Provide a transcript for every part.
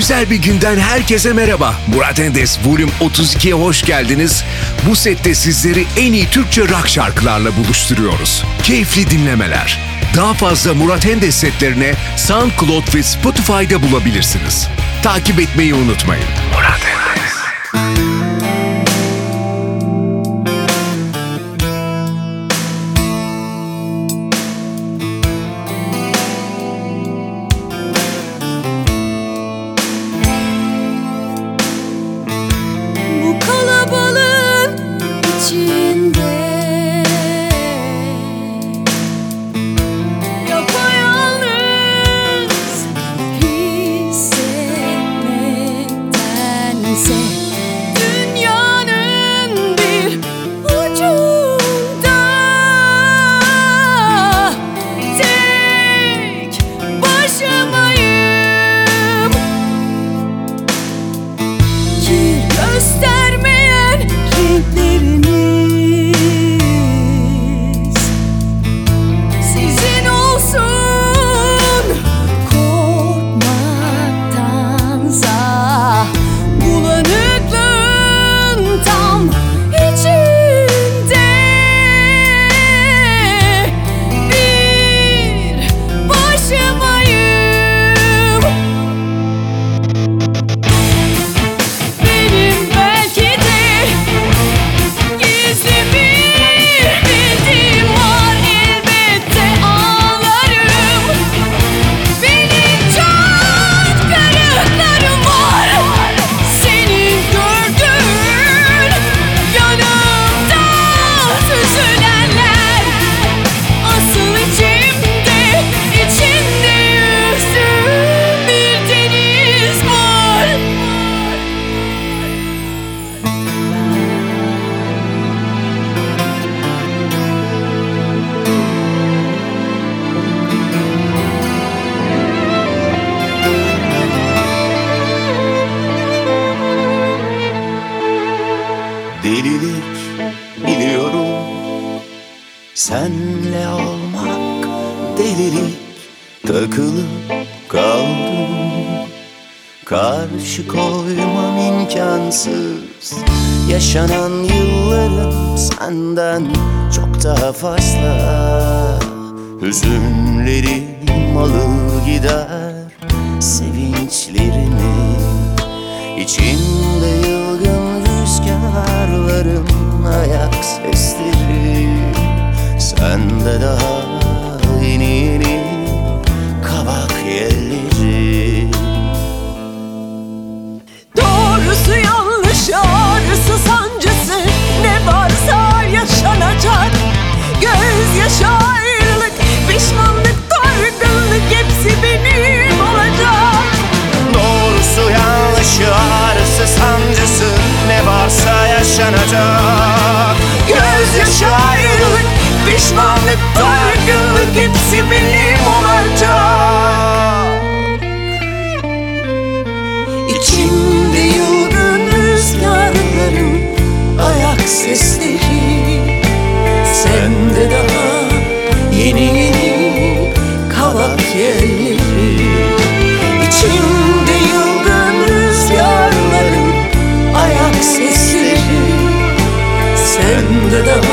Güzel bir günden herkese merhaba. Murat Endes Volüm 32'ye hoş geldiniz. Bu sette sizleri en iyi Türkçe rock şarkılarla buluşturuyoruz. Keyifli dinlemeler. Daha fazla Murat Endes setlerine SoundCloud ve Spotify'da bulabilirsiniz. Takip etmeyi unutmayın. Murat Endes. Pişmanlık dargınlık Hepsi benim olacak İçimde yılgın rüzgarların Ayak sesleri. Sende daha yeni yeni kavak yerleri. İçimde yılgın rüzgarların Ayak sesleri. Sende daha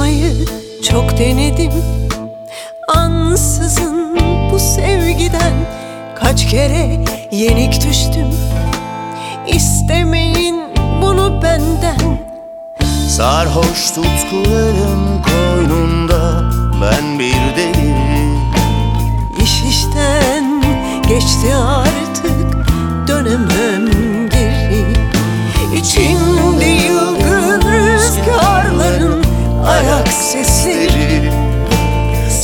Kaçmayı çok denedim. Ansızın bu sevgiden Kaç kere yenik düştüm. İstemeyin bunu benden. Sarhoş tutkuların koynunda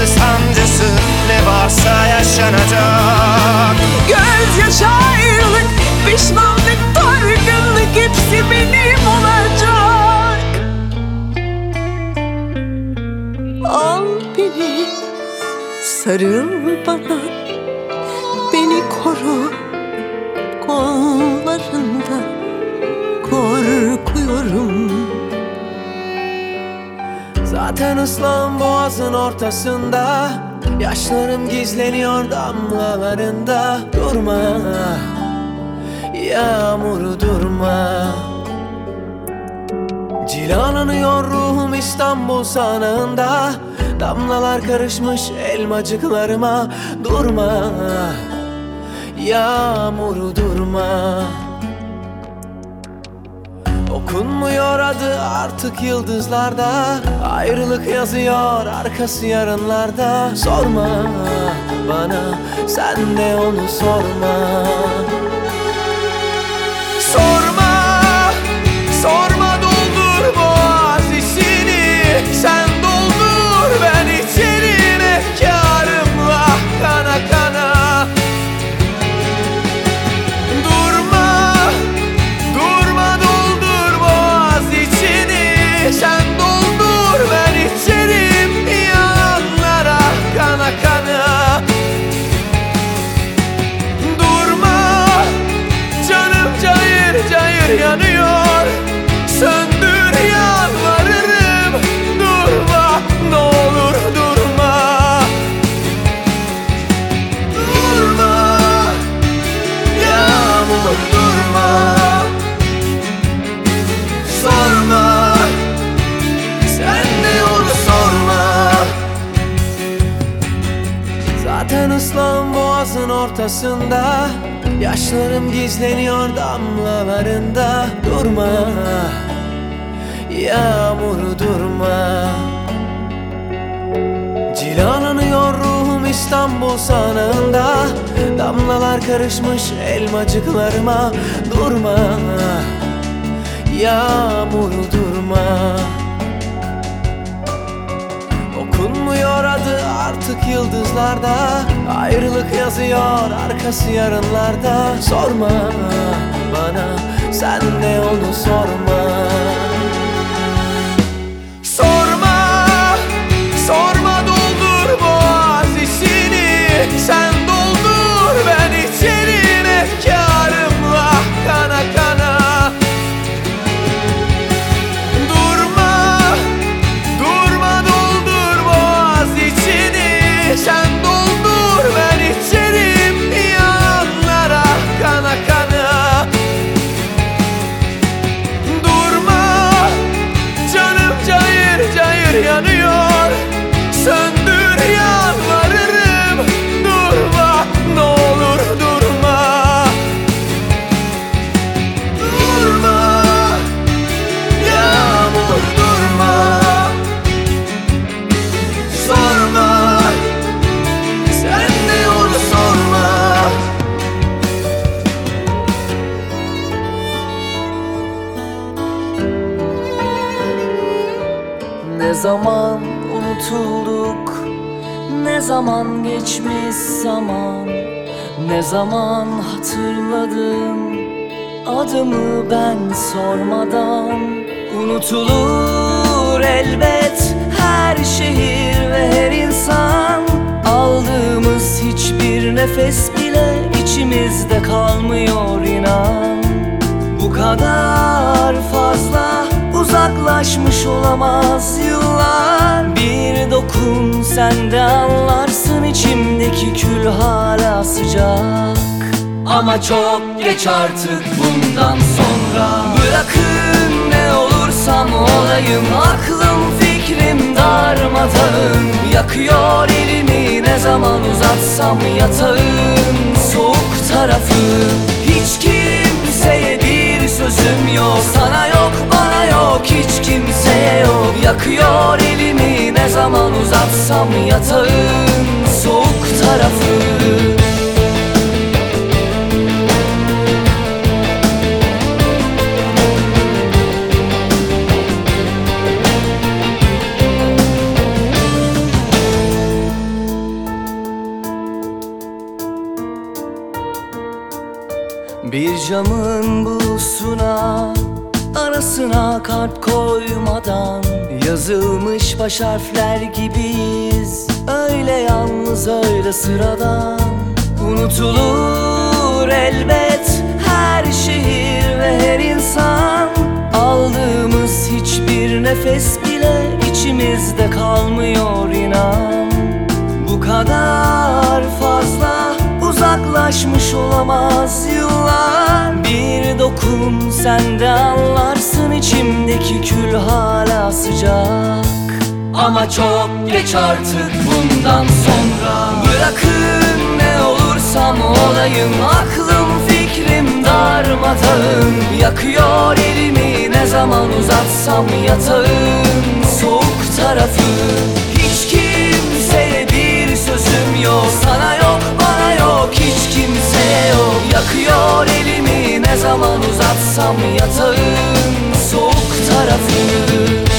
acısı sancısı ne varsa yaşanacak. Gözyaşı ayrılık pişmanlık dargınlık hepsi benim olacak. Al beni sarıl bana. Zaten ıslan boğazın ortasında. Yaşlarım gizleniyor damlalarında. Durma Yağmuru durma. Cilalanıyor ruhum İstanbul sanığında Damlalar karışmış elmacıklarıma. Durma Yağmuru durma Okunmuyor adı artık yıldızlarda. Ayrılık yazıyor arkası yarınlarda. Sorma bana sen de onu Sorma, ortasında Yaşlarım gizleniyor damlalarında. Durma. Yağmur durma. Cilalanıyor ruhum İstanbul sanığında Damlalar karışmış elmacıklarıma. Durma. Yağmur durma. Okunmuyor adı artık yıldızlarda Ayrılık yazıyor arkası yarınlarda. Sorma bana sen de onu sorma. Sorma, sorma doldur boğaz işini Sen doldur ben içerim efkarımla kana kana zaman geçmiş zaman? Ne zaman hatırladım Adımı ben sormadan. Unutulur elbet Her şehir ve her insan. Aldığımız hiçbir nefes bile içimizde kalmıyor inan. Bu kadar fazla uzaklaşmış olamaz yıllar sen de anlarsın içimdeki kül hala sıcak. Ama çok geç artık bundan sonra. Bırakın ne olursam olayım Aklım fikrim darmadağın. Yakıyor elimi ne zaman uzatsam yatağın. Soğuk tarafı Hiç kimseye bir sözüm yok. Sana yok bana yok hiç kimseye yok. Yakıyor elimi ne zaman uzatsam yatağın Soğuk tarafı. Bir camın bulusuna Arasına kalp koymadan Yazılmış baş harfler gibiyiz. Öyle yalnız öyle sıradan. Unutulur elbet her şehir ve her insan. Aldığımız hiçbir nefes bile içimizde kalmıyor inan. Bu kadar fazla uzaklaşmış olamaz yıllar. Bir dokun sen de anlarsın içimdeki kül hala sıcak. Ama çok geç artık bundan sonra. Bırakın ne olursam olayım Aklım fikrim darmadağın. Yakıyor elimi ne zaman uzatsam yatağın. Soğuk tarafı Hiç kimseye bir sözüm yok. Sana Yakıyor elimi ne zaman uzatsam yatağın Soğuk tarafı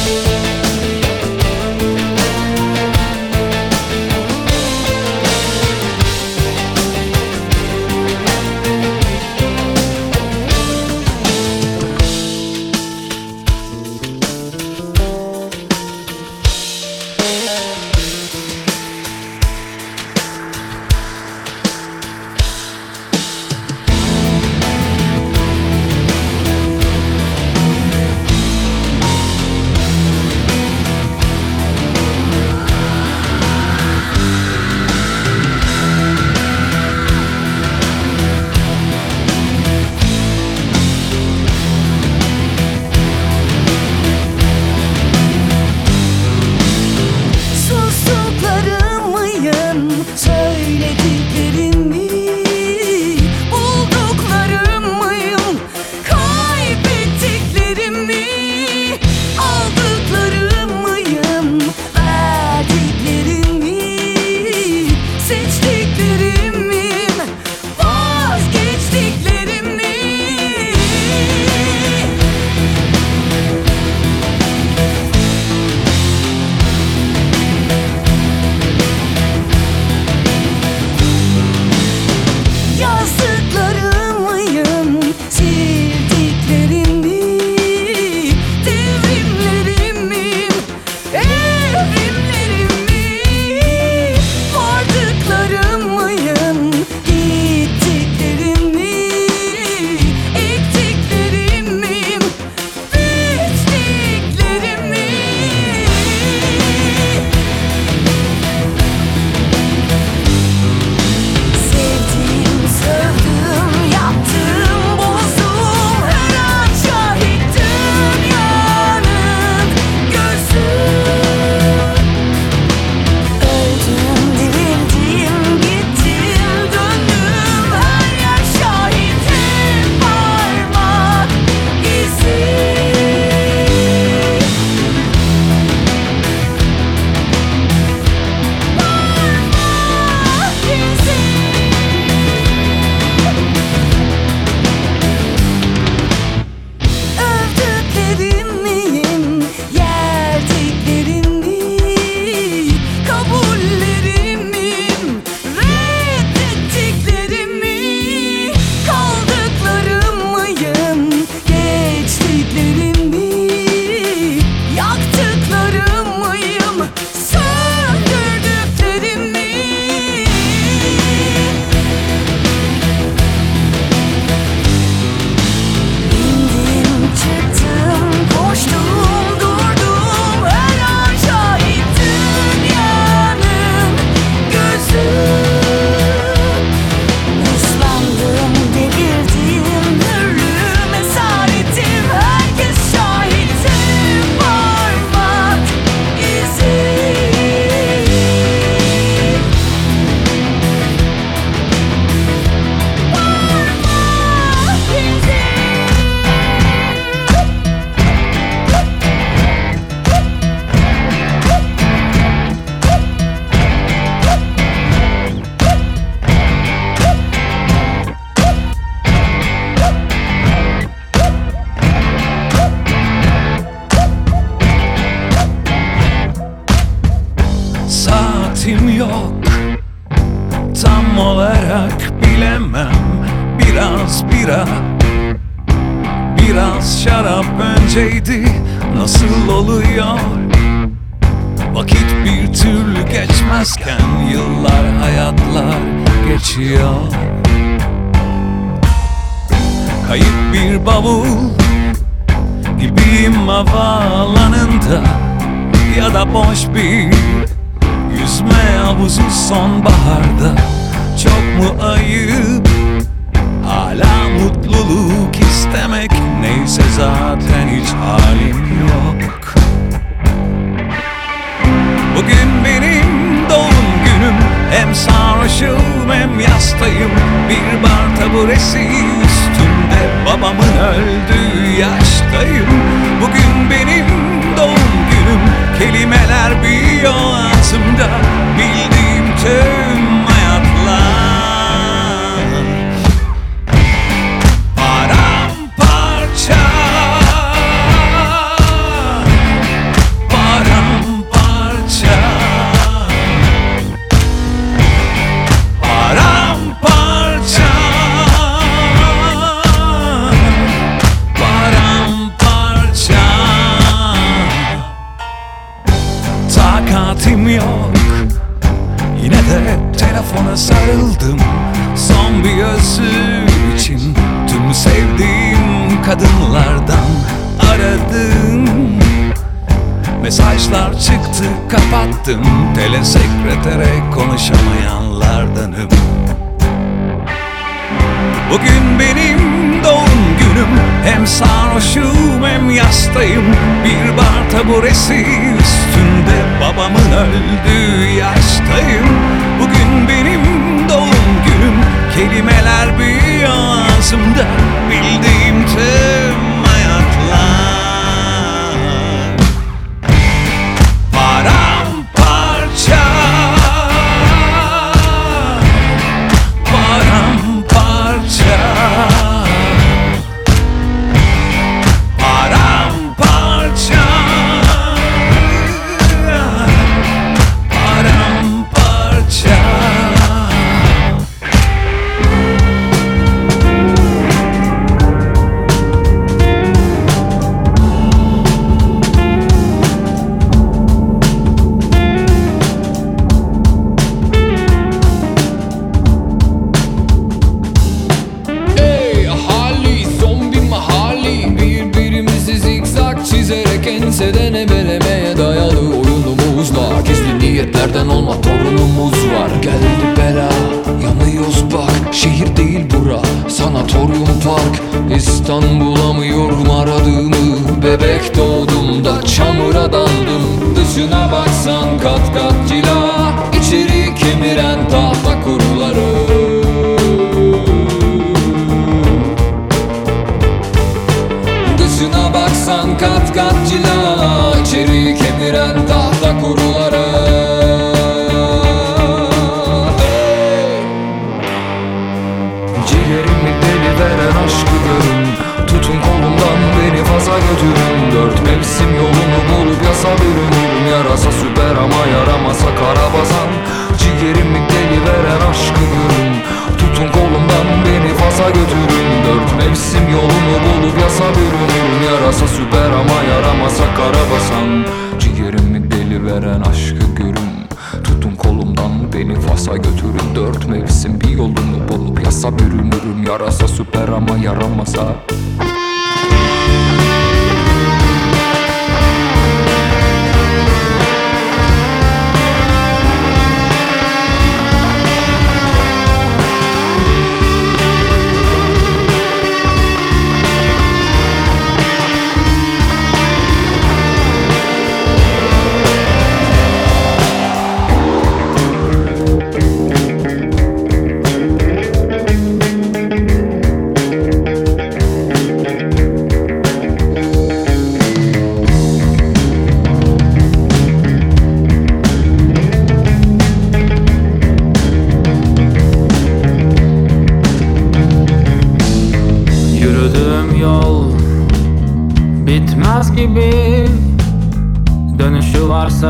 geçiyor. Kayıp bir bavul Gibiyim havaalanında Ya da boş bir Yüzme havuzu sonbaharda. Çok mu ayıp? Hala mutluluk istemek Neyse zaten hiç halim yok. Bugün günüm Hem sarhoşum hem yastayım. Bir bar taburesi üstünde Babamın öldüğü yaştayım. Bugün benim doğum günüm. Kelimeler bir ağzımda. Bildiğim tüm Telesekretere konuşamayanlardanım Bugün benim doğum günüm Hem sarhoşum hem yastayım. Bir bar taburesi üstünde Babamın öldüğü yaştayım. Bugün benim doğum günüm Kelimeler bir ağzımda Bildiğim tüm Dışına baksan kat kat cila İçeri kemiren tahta kuruları. Hey! Ciğerimi deli veren aşkı görün Tutun kolumdan beni faza götürün. Dört mevsim yolunu bulup yasa bürünürüm Yarasa süper ama yaramasa karabasan Ciğerimi deli veren aşkı görün Tutun kolumdan beni faza götürün. Dört mevsim yolunu bulup yasa Yarasa süper ama yaramasa karabasan Ciğerimi deli veren aşkı görün. Tutun kolumdan beni Fas'a götürün. Dört mevsim bir yolunu bulup yasa bürünürüm. Yarasa süper ama yaramasa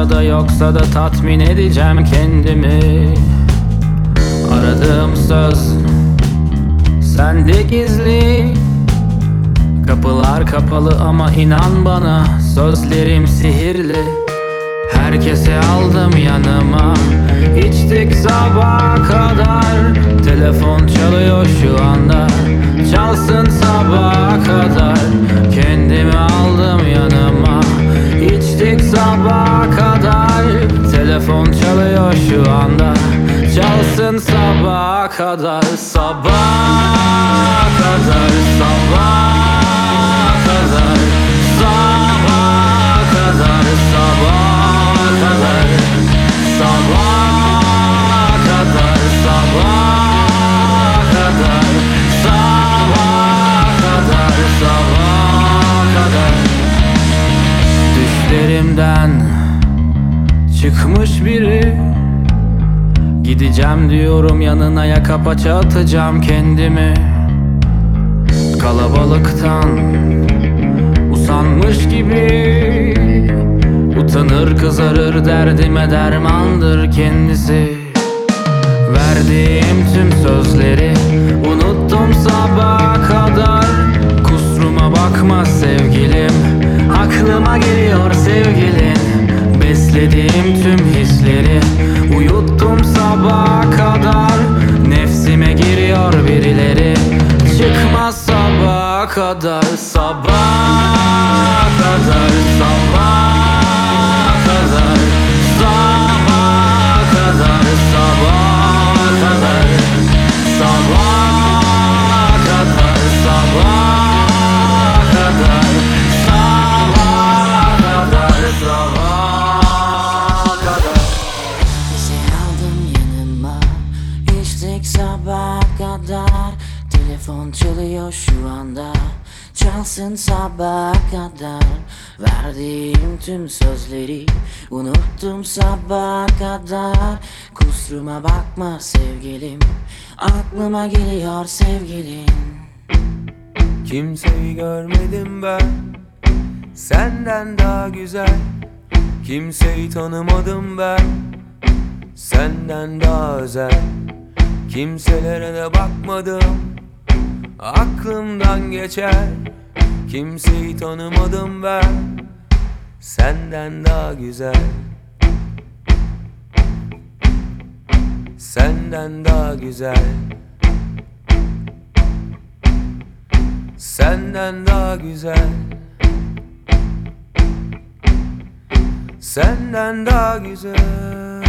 Dönüşü varsa da yoksa da tatmin edeceğim kendimi. Aradığım söz sende gizli. Kapılar kapalı ama inan bana sözlerim sihirli. Herkesi aldım yanıma. İçtik sabaha kadar. Telefon çalıyor şu anda. Çalsın sabaha kadar. Kendimi aldım yanıma. İçtik sabaha kadar Telefon çalıyor şu anda Çalsın sabaha kadar Sabaha kadar Sabaha kadar Sabaha kadar Sabaha kadar Sabaha kadar Sabaha kadar Sabaha kadar Sabaha kadar Düşlerimden çıkmış biri. Gideceğim diyorum yanına yaka paça atacağım kendimi. Kalabalıktan usanmış gibi. Utanır kızarır derdime dermandır kendisi. Verdiğim tüm sözleri unuttum sabaha kadar. Kusuruma bakma sevgilim Aklıma geliyor sevgilin Kusuruma bakma sevgilim. Aklıma geliyor sevgilin Kimseyi görmedim ben. Senden daha güzel. Kimseyi tanımadım ben. Senden daha özel. Kimselere de bakmadım. Aklımdan geçer. Kimseyi tanımadım ben. Senden daha güzel Senden daha güzel. Senden daha güzel. Senden daha güzel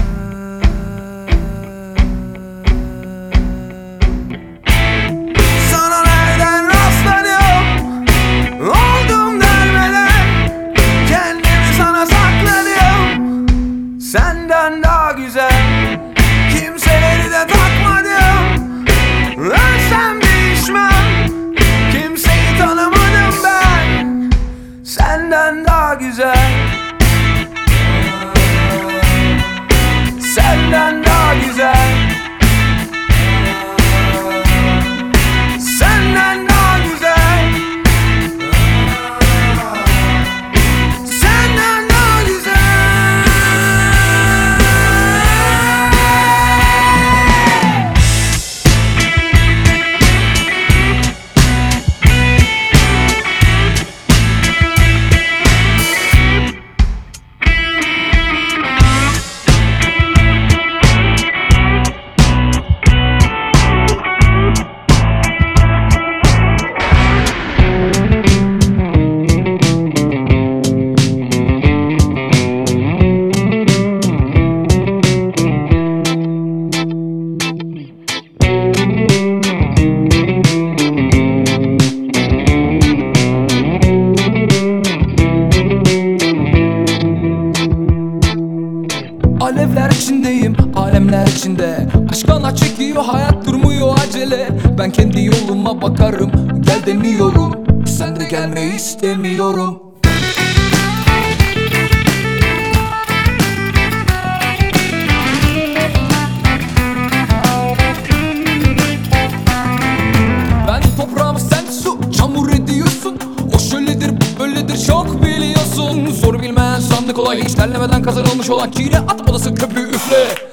alemler içinde. Aşk ana çekiyor, hayat durmuyor acele. Ben kendi yoluma bakarım, gel demiyorum. Sen de gelmeyi istemiyorum. Ben toprağım sen çamur ediyorsun. O şöyledir böyledir çok biliyorsun. Zor bilmeyen sandı kolay hiç terlemeden kazanılmış olan Kire at odası köpüğü üfle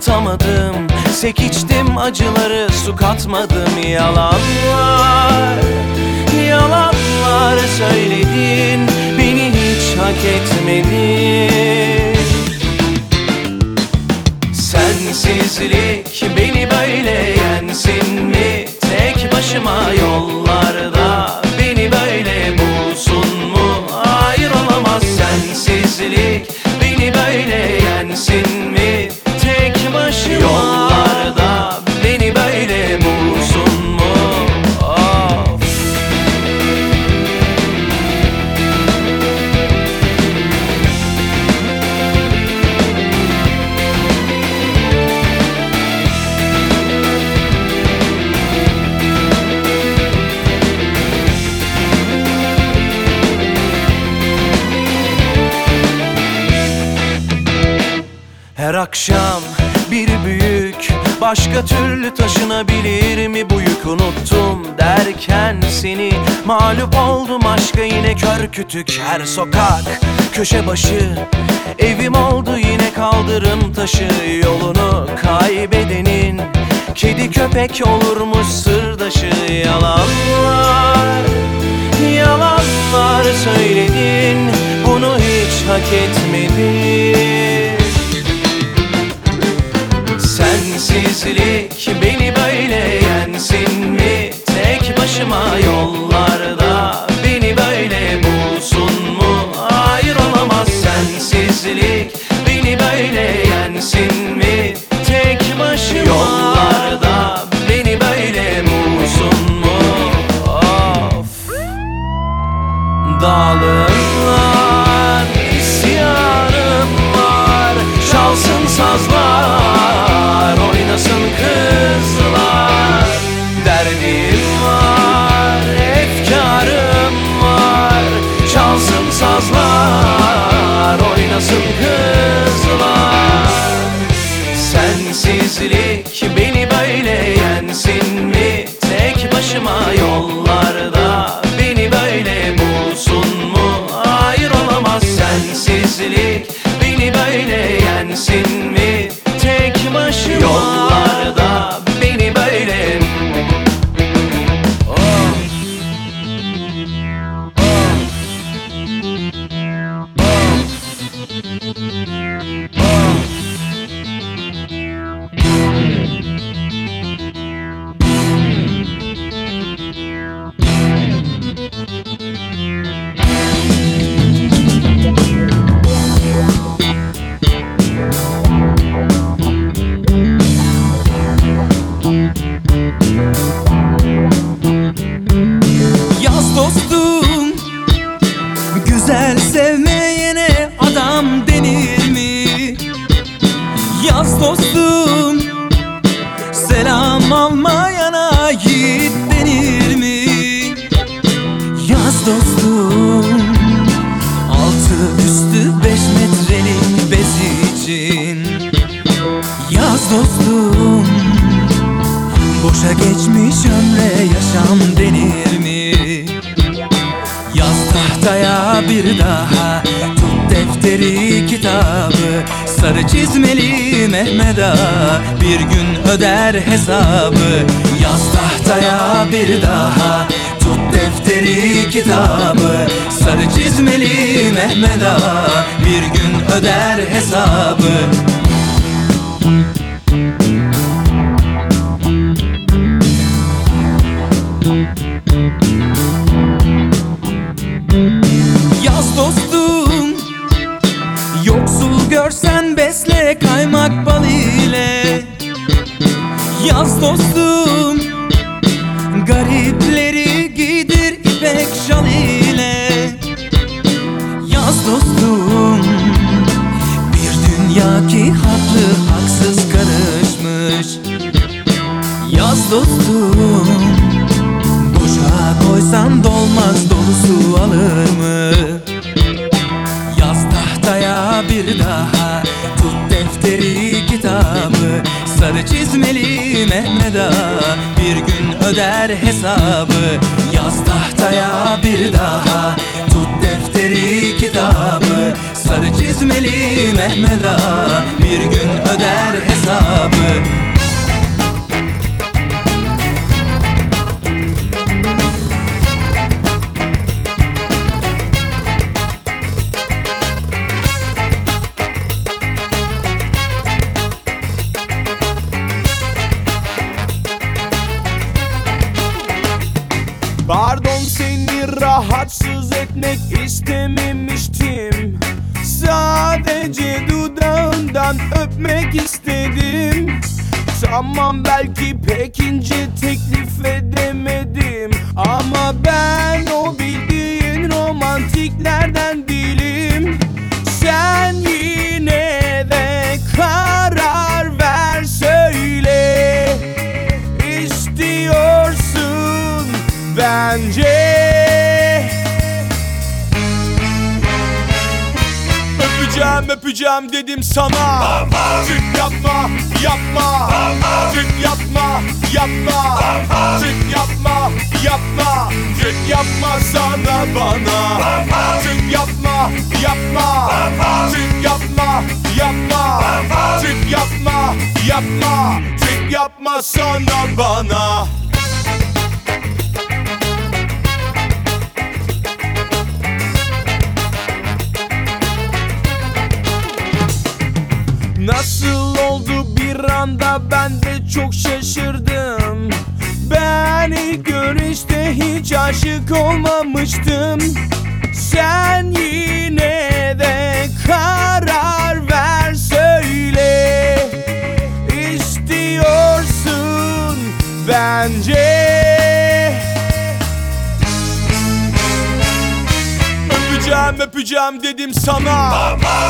atamadım. Sek içtim acıları su katmadım. Yalanlar Yalanlar söyledin. Bir hak etmedin. Sensizlik beni böyle yensin mi? Tek başıma yollarda derken seni Mağlup oldum aşka yine kör kütük her sokak. Köşe başı evim oldu yine kaldırım taşı Yolunu kaybedenin. Kedi köpek olurmuş sırdaşı Yalanlar yalanlar söyledin. Bunu hiç hak etmedin. Sensizlik beni böyle yensin başıma yollarda beni böyle bulsun mu? Hayır olamaz sensizlik beni böyle yensin mi? Tek başıma yollarda beni böyle bulsun mu? Of Dağlarım var, isyanım var Çalsın sazlar, oynasın kızlar sazlar, oynasın kızlar Sensizlik beni böyle yensin mi? Tek başıma yollarda beni böyle bulsun mu? Hayır olamaz sensizlik beni böyle yensin mi? Tek başıma yollarda dostum. Boşa geçmiş ömre yaşam denir mi? Yaz tahtaya bir daha Tut defteri kitabı. Sarı çizmeli Mehmet Ağa Bir gün öder hesabı. Yaz tahtaya bir daha Tut defteri kitabı. Sarı çizmeli Mehmet Ağa Bir gün öder hesabı besle kaymak bal ile. Yaz dostum Garipleri giydir ipek şal ile. Yaz dostum Bir dünya ki haklı haksız karışmış. Yaz dostum Boşa koysan dolmaz dolusu alır mı? Bir daha. Tut defteri kitabı Sarı çizmeli Mehmet Ağa Bir gün öder hesabı Yaz tahtaya bir daha. Tut defteri kitabı Sarı çizmeli Mehmet Ağa Bir gün öder hesabı istememiştim Sadece dudağından öpmek istedim. Tamam belki pek ince teklif edemedim. Ama ben o bildiğin romantiklerden değilim. Sen yine de karar Öpeceğim dedim sana. Çık yapma yapma. Çık yapma yapma. Çık yapma yapma. Çık yapma sana bana. Çık yapma yapma. Çık yapma yapma. Çık yapma yapma. Çık yapma sana bana Nasıl oldu bir anda ben de çok şaşırdım. Ben ilk görüşte hiç aşık olmamıştım. Sen yine de karar ver söyle. İstiyorsun bence Öpeceğim öpeceğim dedim sana.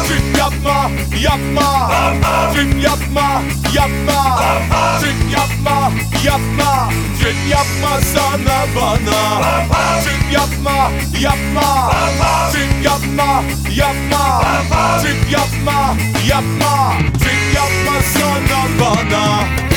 Çık yapma yapma. Çık yapma yapma. Çık yapma yapma. Çık yapma sana bana. Çık yapma yapma. Çık yapma yapma. Çık yapma yapma. Çık yapma sana bana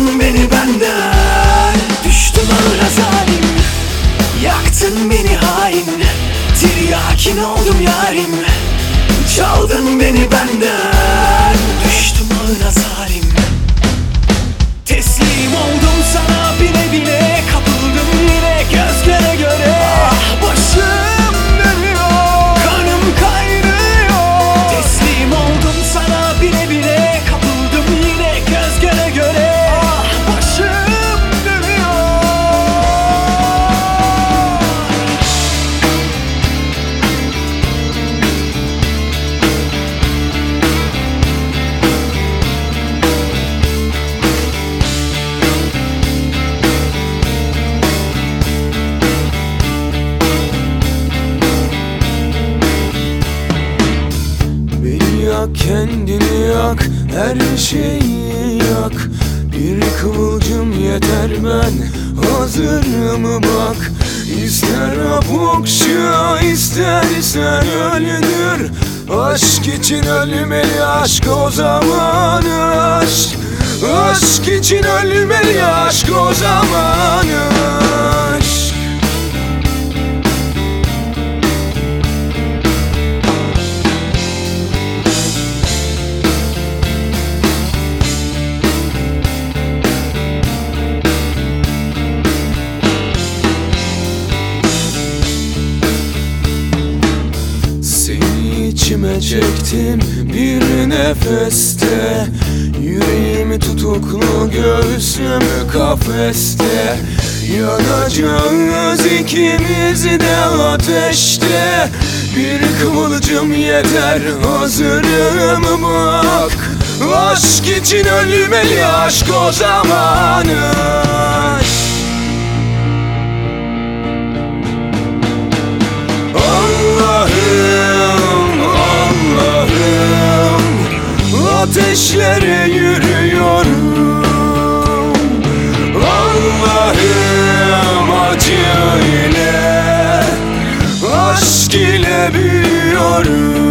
Çaldın beni benden. Düştüm ağıra zalim Yaktın beni hain. Tiryakin oldum yarim. Çaldın beni benden. Düştüm ağına zalim Teslim oldum sana bile bile ölmeli aşk o zaman aşk. Aşk için ölmeli aşk o zaman aşk. nefeste Yüreğimi tutuklu göğsümü kafeste. Yanacağız ikimiz de ateşte. Bir kıvılcım yeter hazırım bak. Aşk için ölmeli aşk o zamanı. Allah'ım. ateşlere yürüyorum. Allah'ım acı aşk ile büyüyorum.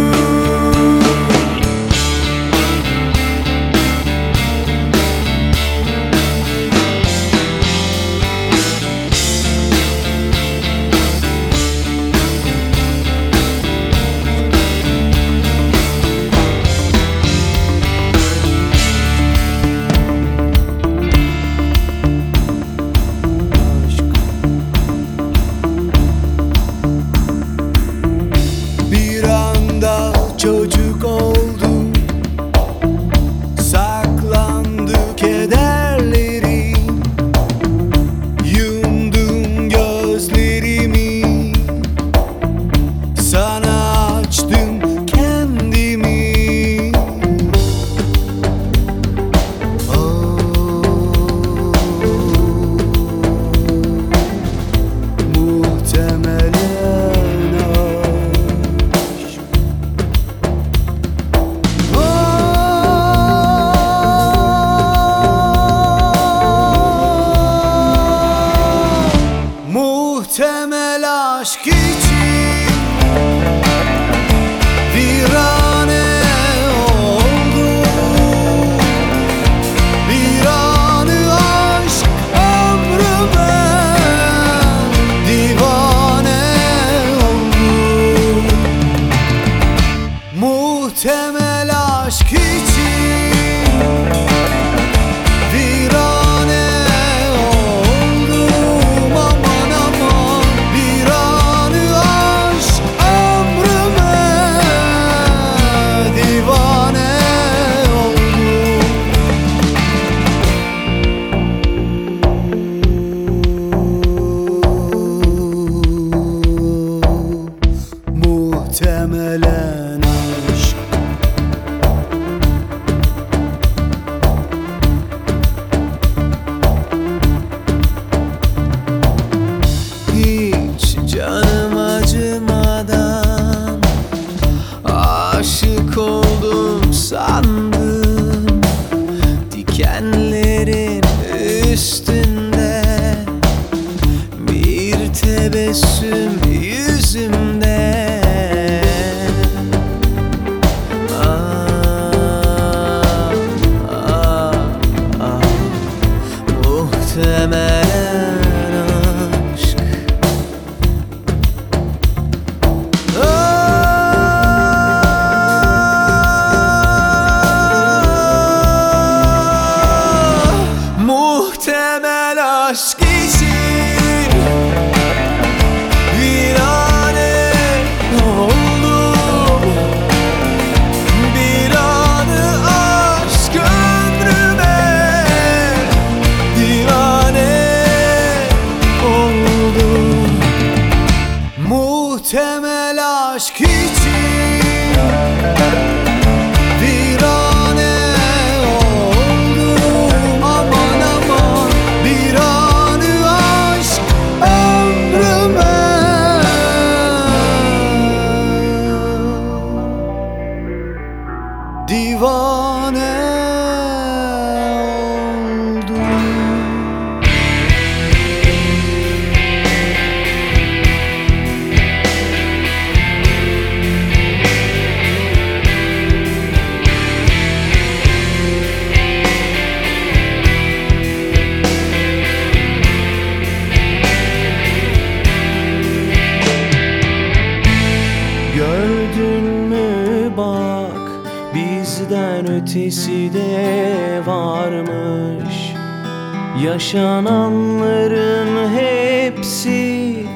Yaşananların hepsi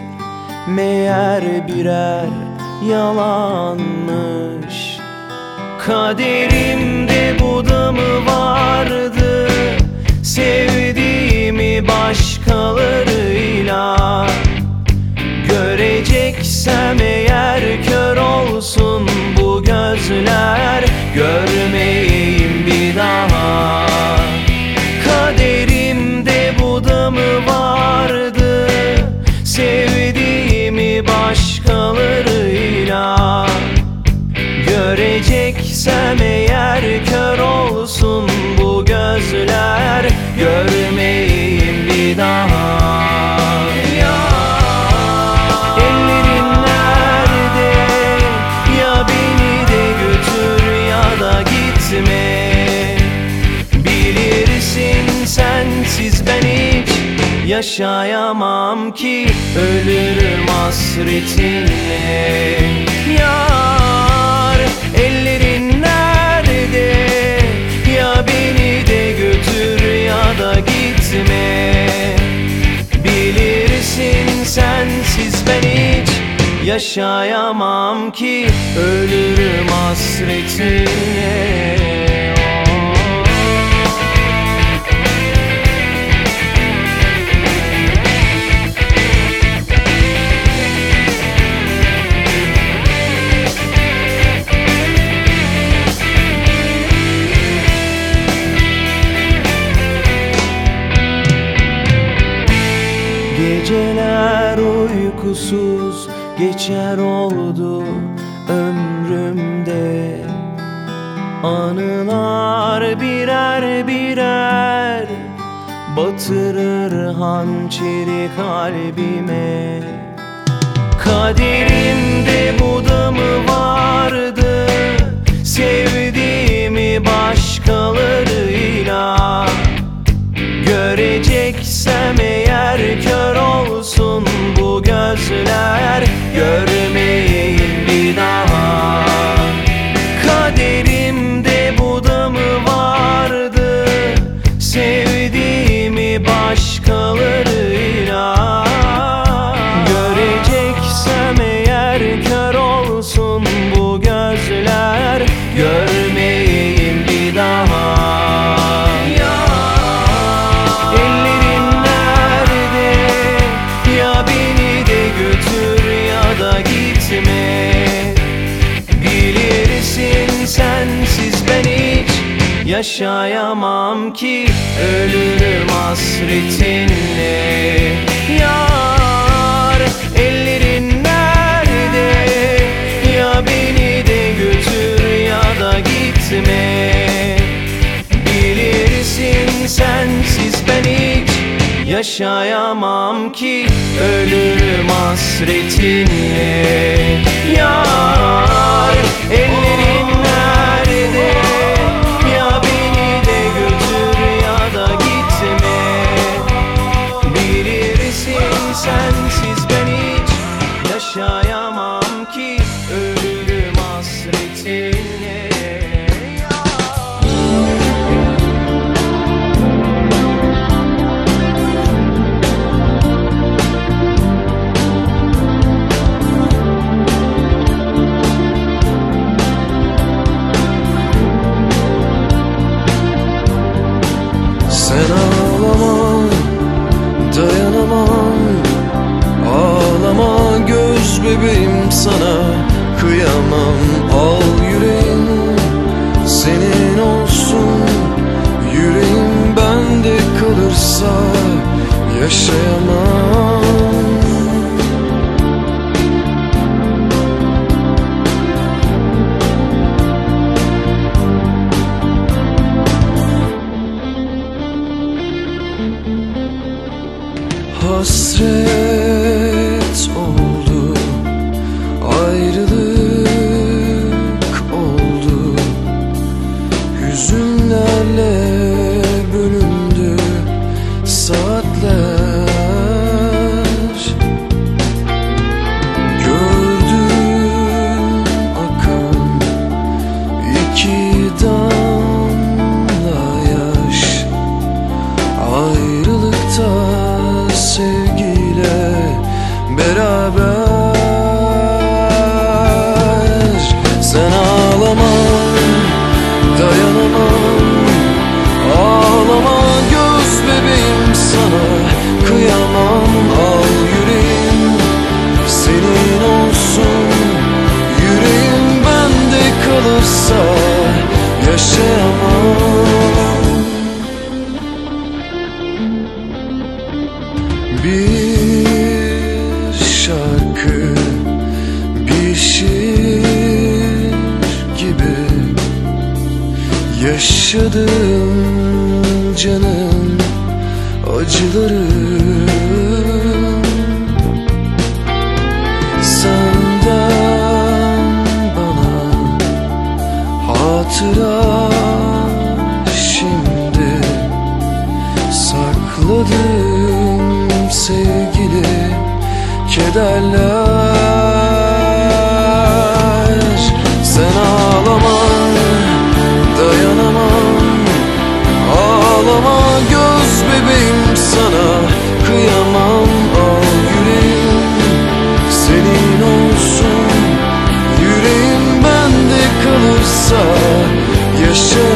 Meğer birer yalanmış. Kaderimde Görmeyeyim bir daha. Ya Ellerin nerede? Ya beni de götür ya da gitme. Bilirsin sensiz ben hiç Yaşayamam ki. Ölürüm hasretinle. Yar gitme Bilirsin sensiz ben hiç Yaşayamam ki ölürüm hasretinle geçer oldu ömrümde. Anılar birer birer batırır hançeri kalbime. Kaderimde bu da mı vardı Sevdiğimi başkalarıyla. Göreceksem eğer gözler Görmeyeyim ki ölürüm hasretinle. Yar ellerin nerede? Ya beni de götür ya da gitme. Bilirsin sensiz ben hiç Yaşayamam ki ölürüm hasretinle. Yar ellerin nerede sana kıyamam. Al yüreğim senin olsun. Yüreğim bende kalırsa yaşayamam Yaşadım canım acıları 也夜深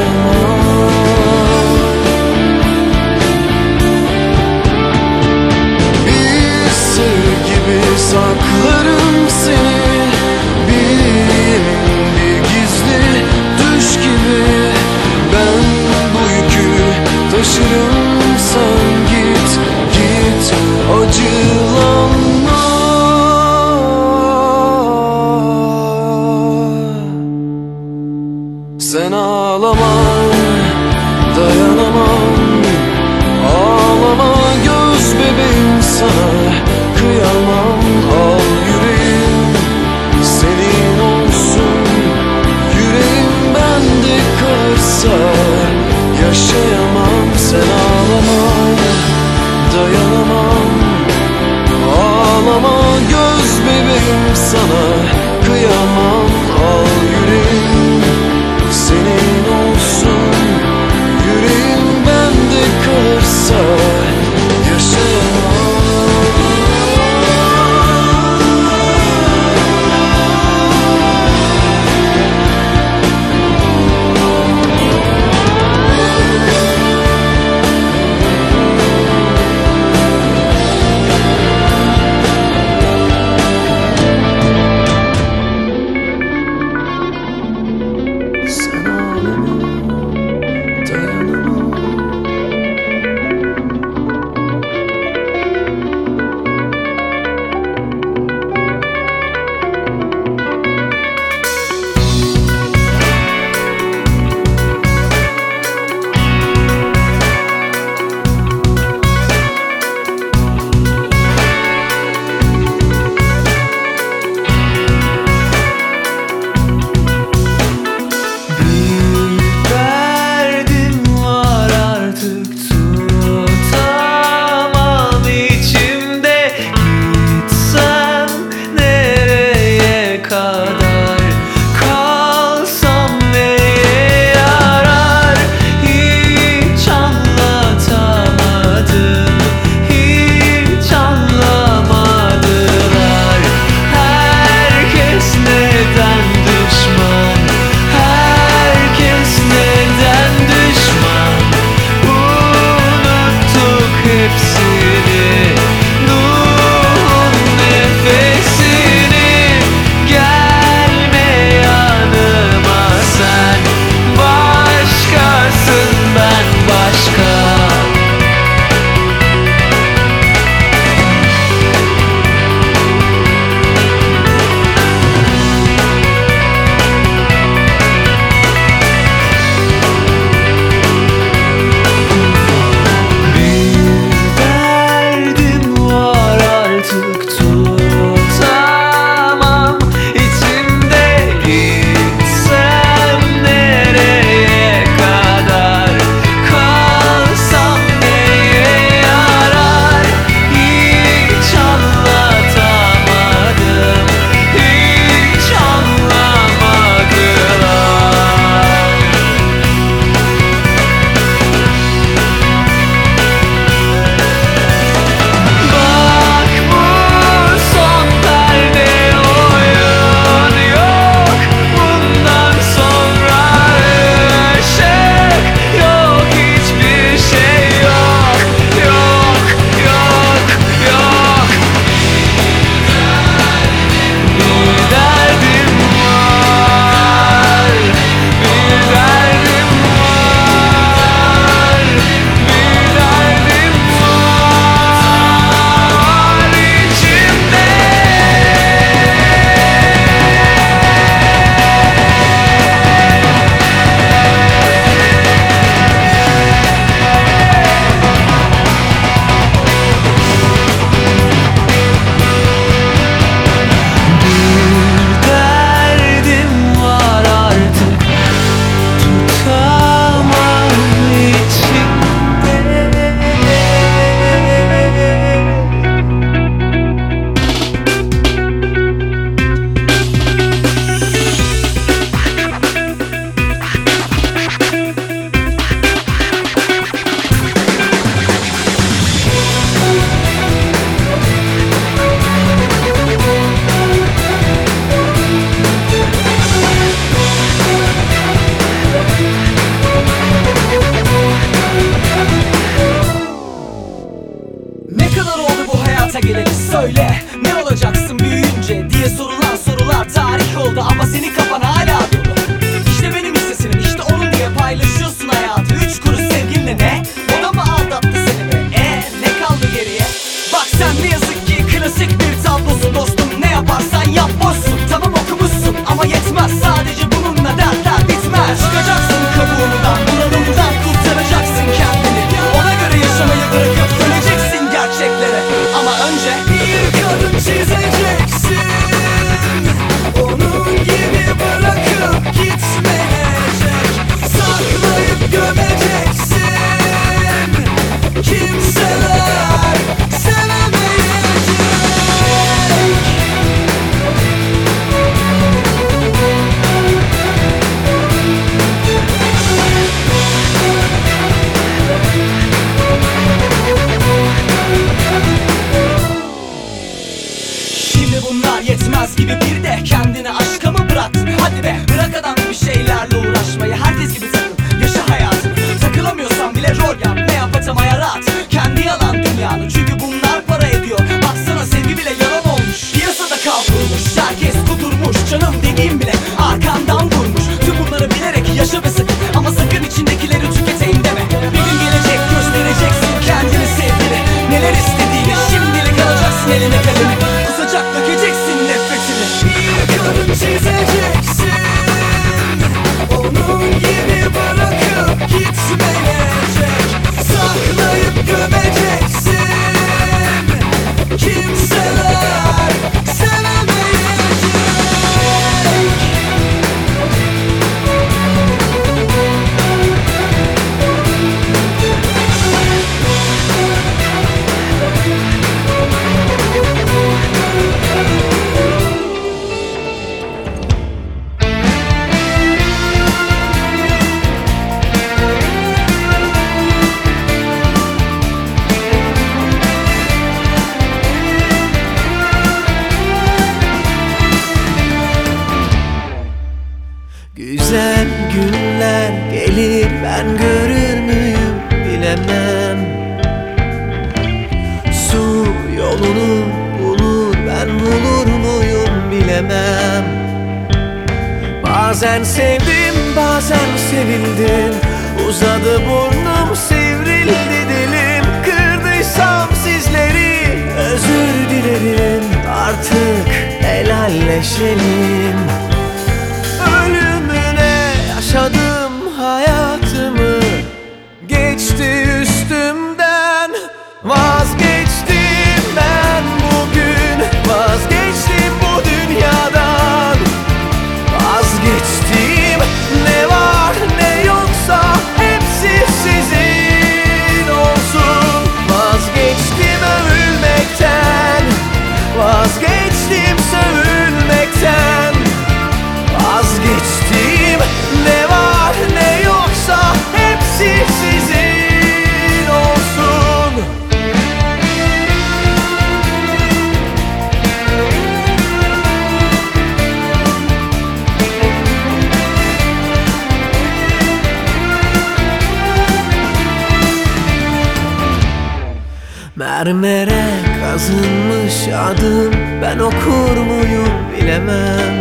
Mermere kazınmış adım Ben okur muyum bilemem.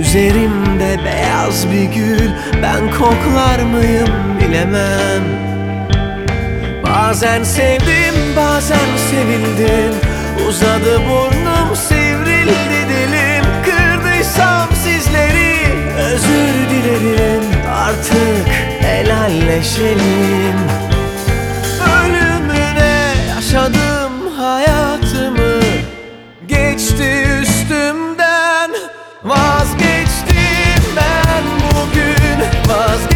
Üzerimde beyaz bir gül Ben koklar mıyım bilemem. Bazen sevdim bazen sevildim. Uzadı burnum sivrildi dilim. Kırdıysam sizleri özür dilerim. Artık helalleşelim. us.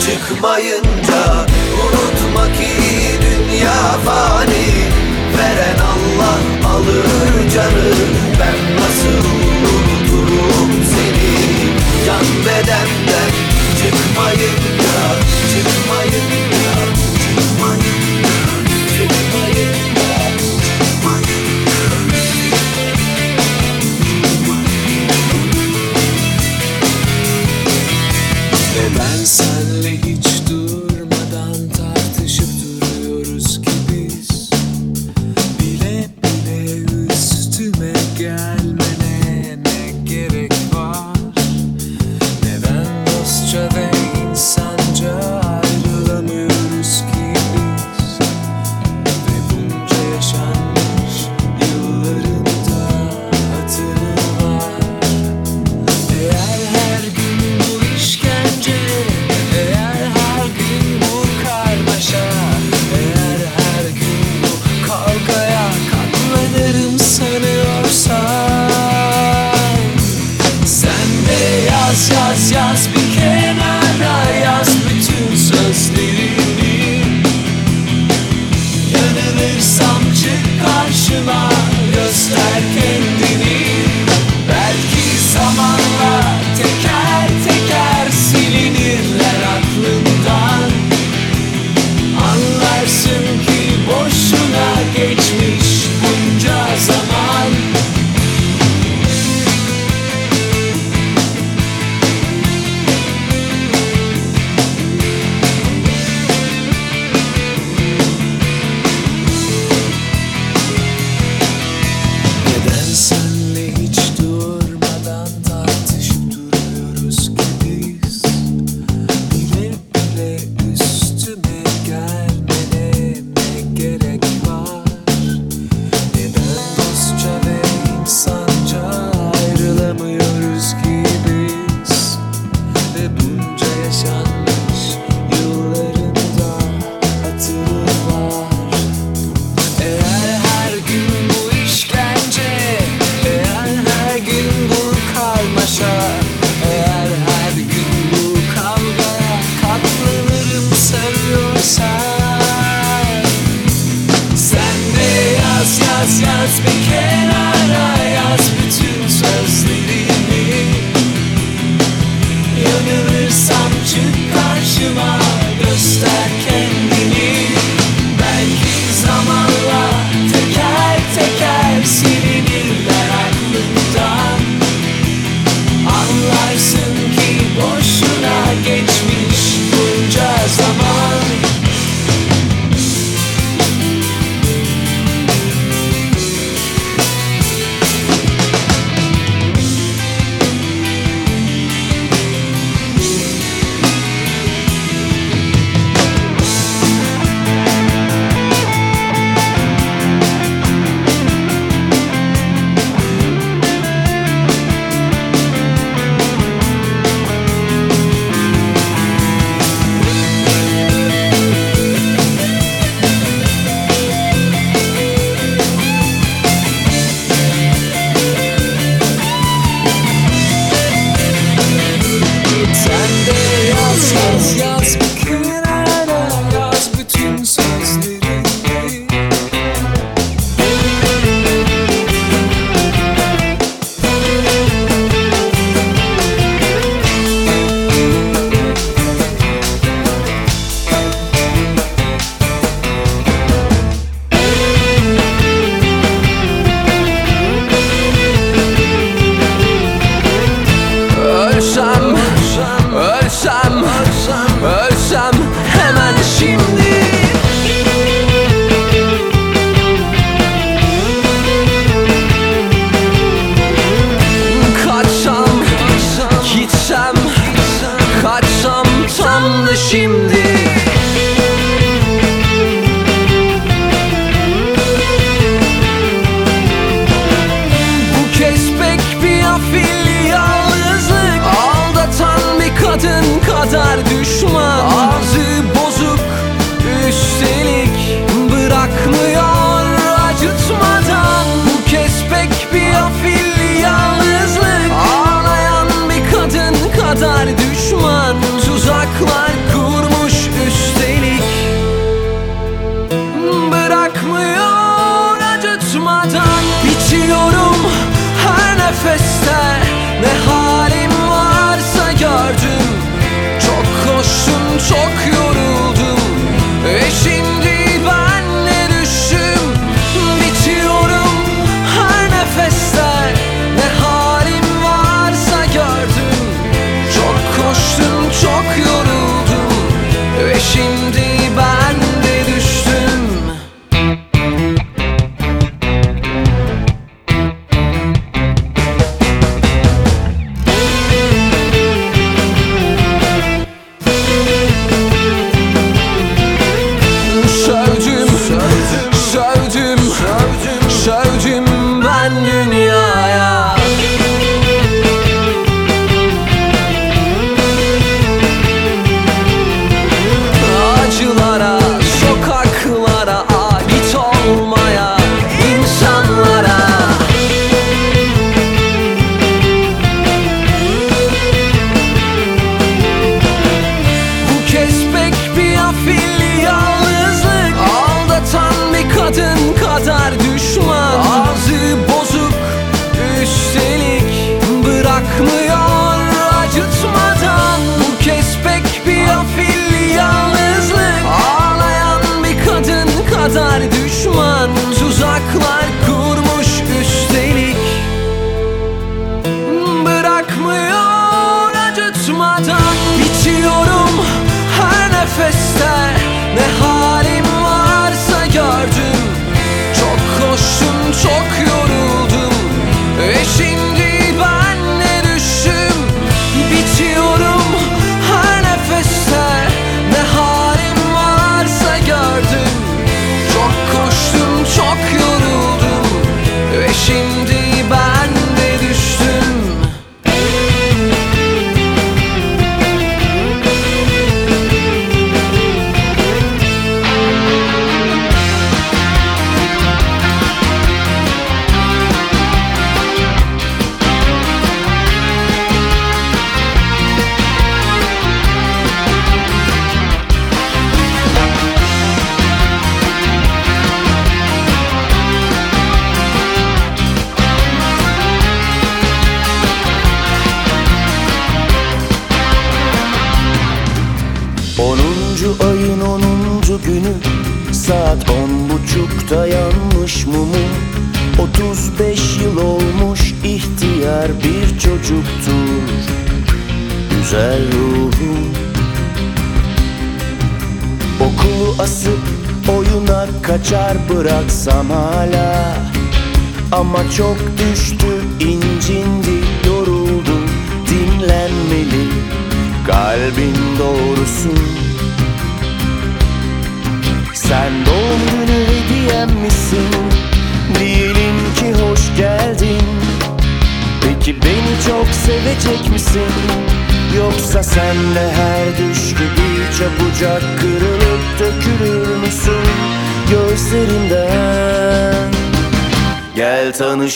çıkmayınca Unutma ki dünya fani. Veren Allah alır canı Ben nasıl unuturum seni? Can bedenden çıkmayınca Çıkmayınca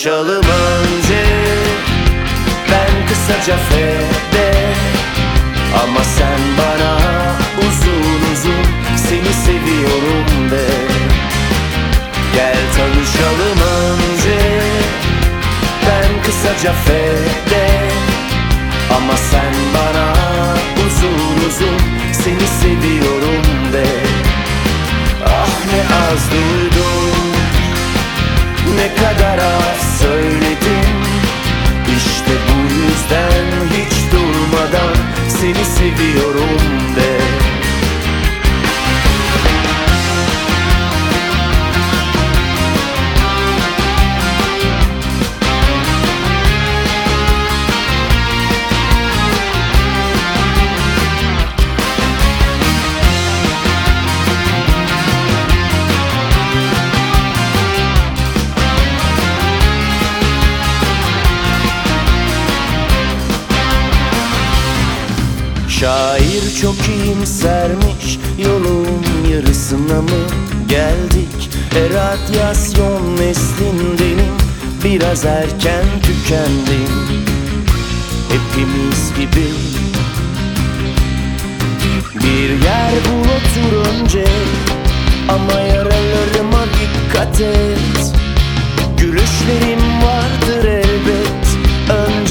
Buluşalım önce. Ben kısaca F'de. Ama sen bana uzun uzun Seni seviyorum de. Gel tanışalım önce. Ben kısaca F'de. Seni seviyorum de. Çok iyimsermiş Yolun yarısına mı geldik? E radyasyon neslindenim Biraz erken tükendim. Hepimiz gibi. Bir yer bul otur önce Ama yaralarıma dikkat et. Gülüşlerim elbet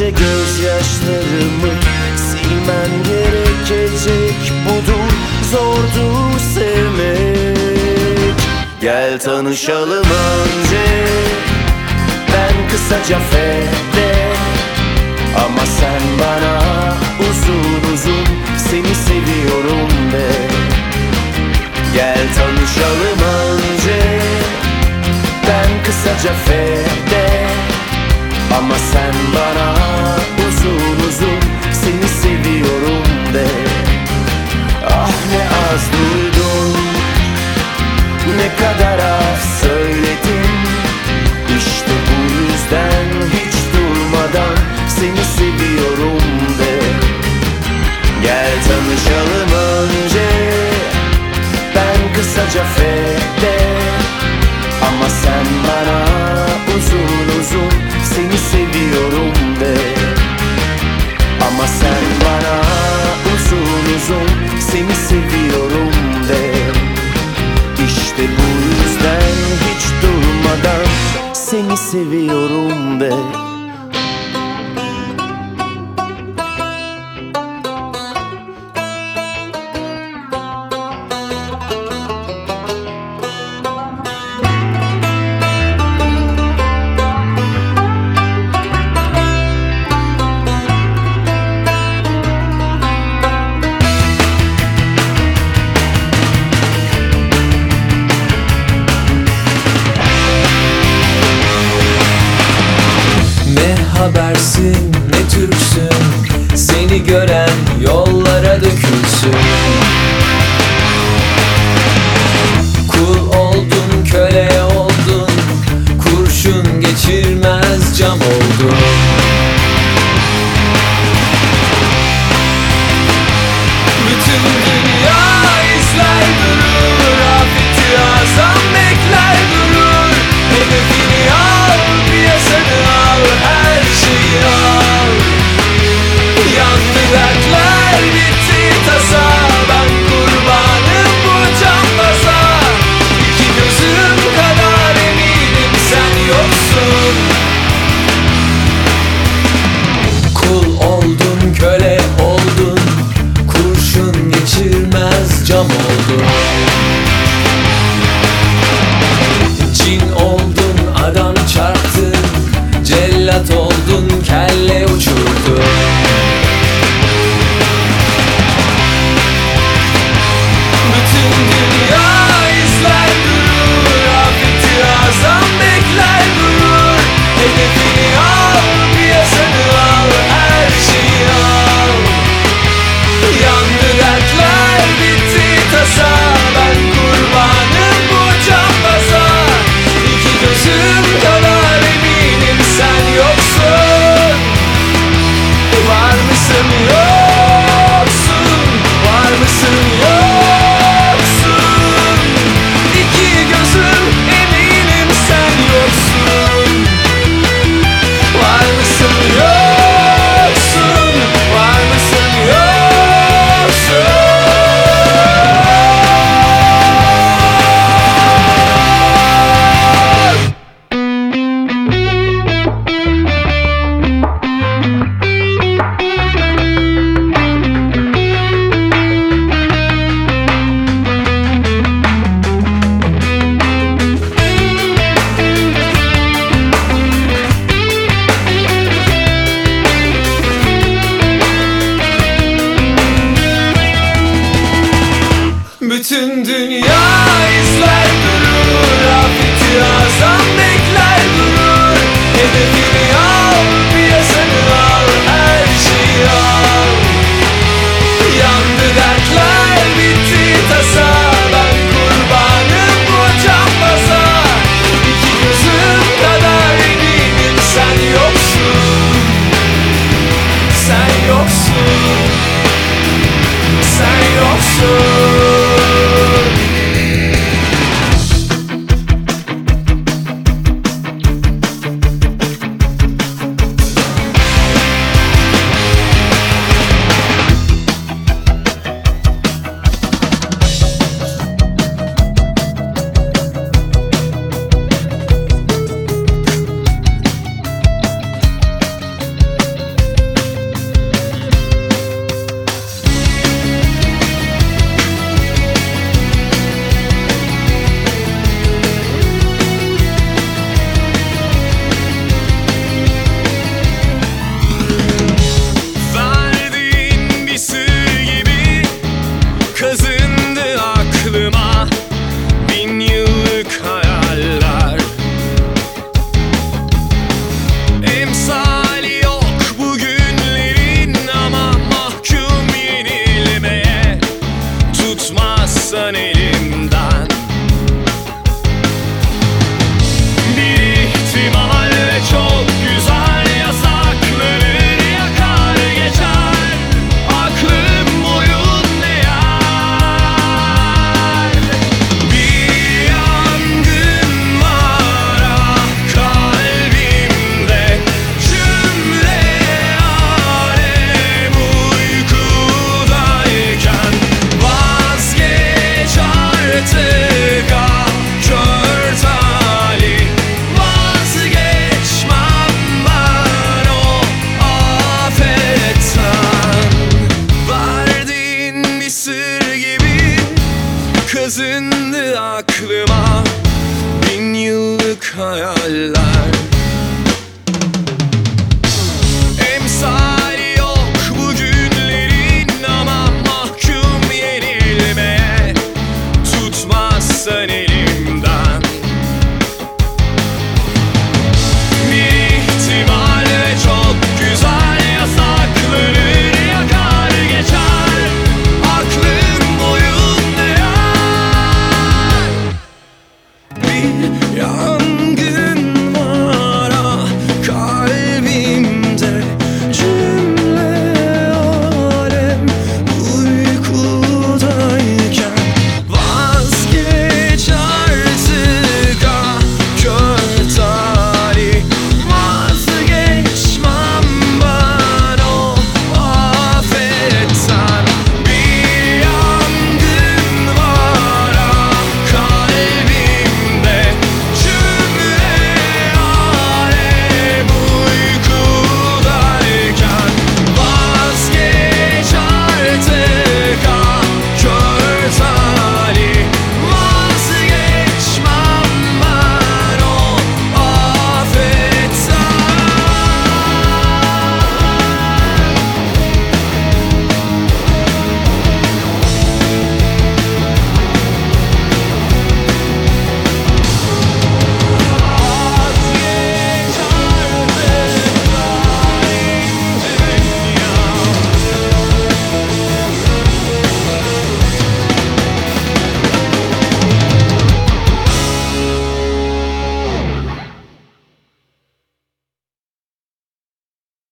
Önce gözyaşlarımı silmen gerekecek Budur zordur sevmek. Gel tanışalım önce Ben kısaca fede. Ama sen bana uzun uzun Seni seviyorum de. Gel tanışalım önce Ben kısaca fede Ama sen bana uzun uzun Seni seviyorum de. Ah ne az duydum Ne kadar az söyledim İşte bu yüzden hiç durmadan Seni seviyorum de. Gel tanışalım uzun Seni seviyorum de. İşte bu yüzden hiç durmadan Seni seviyorum de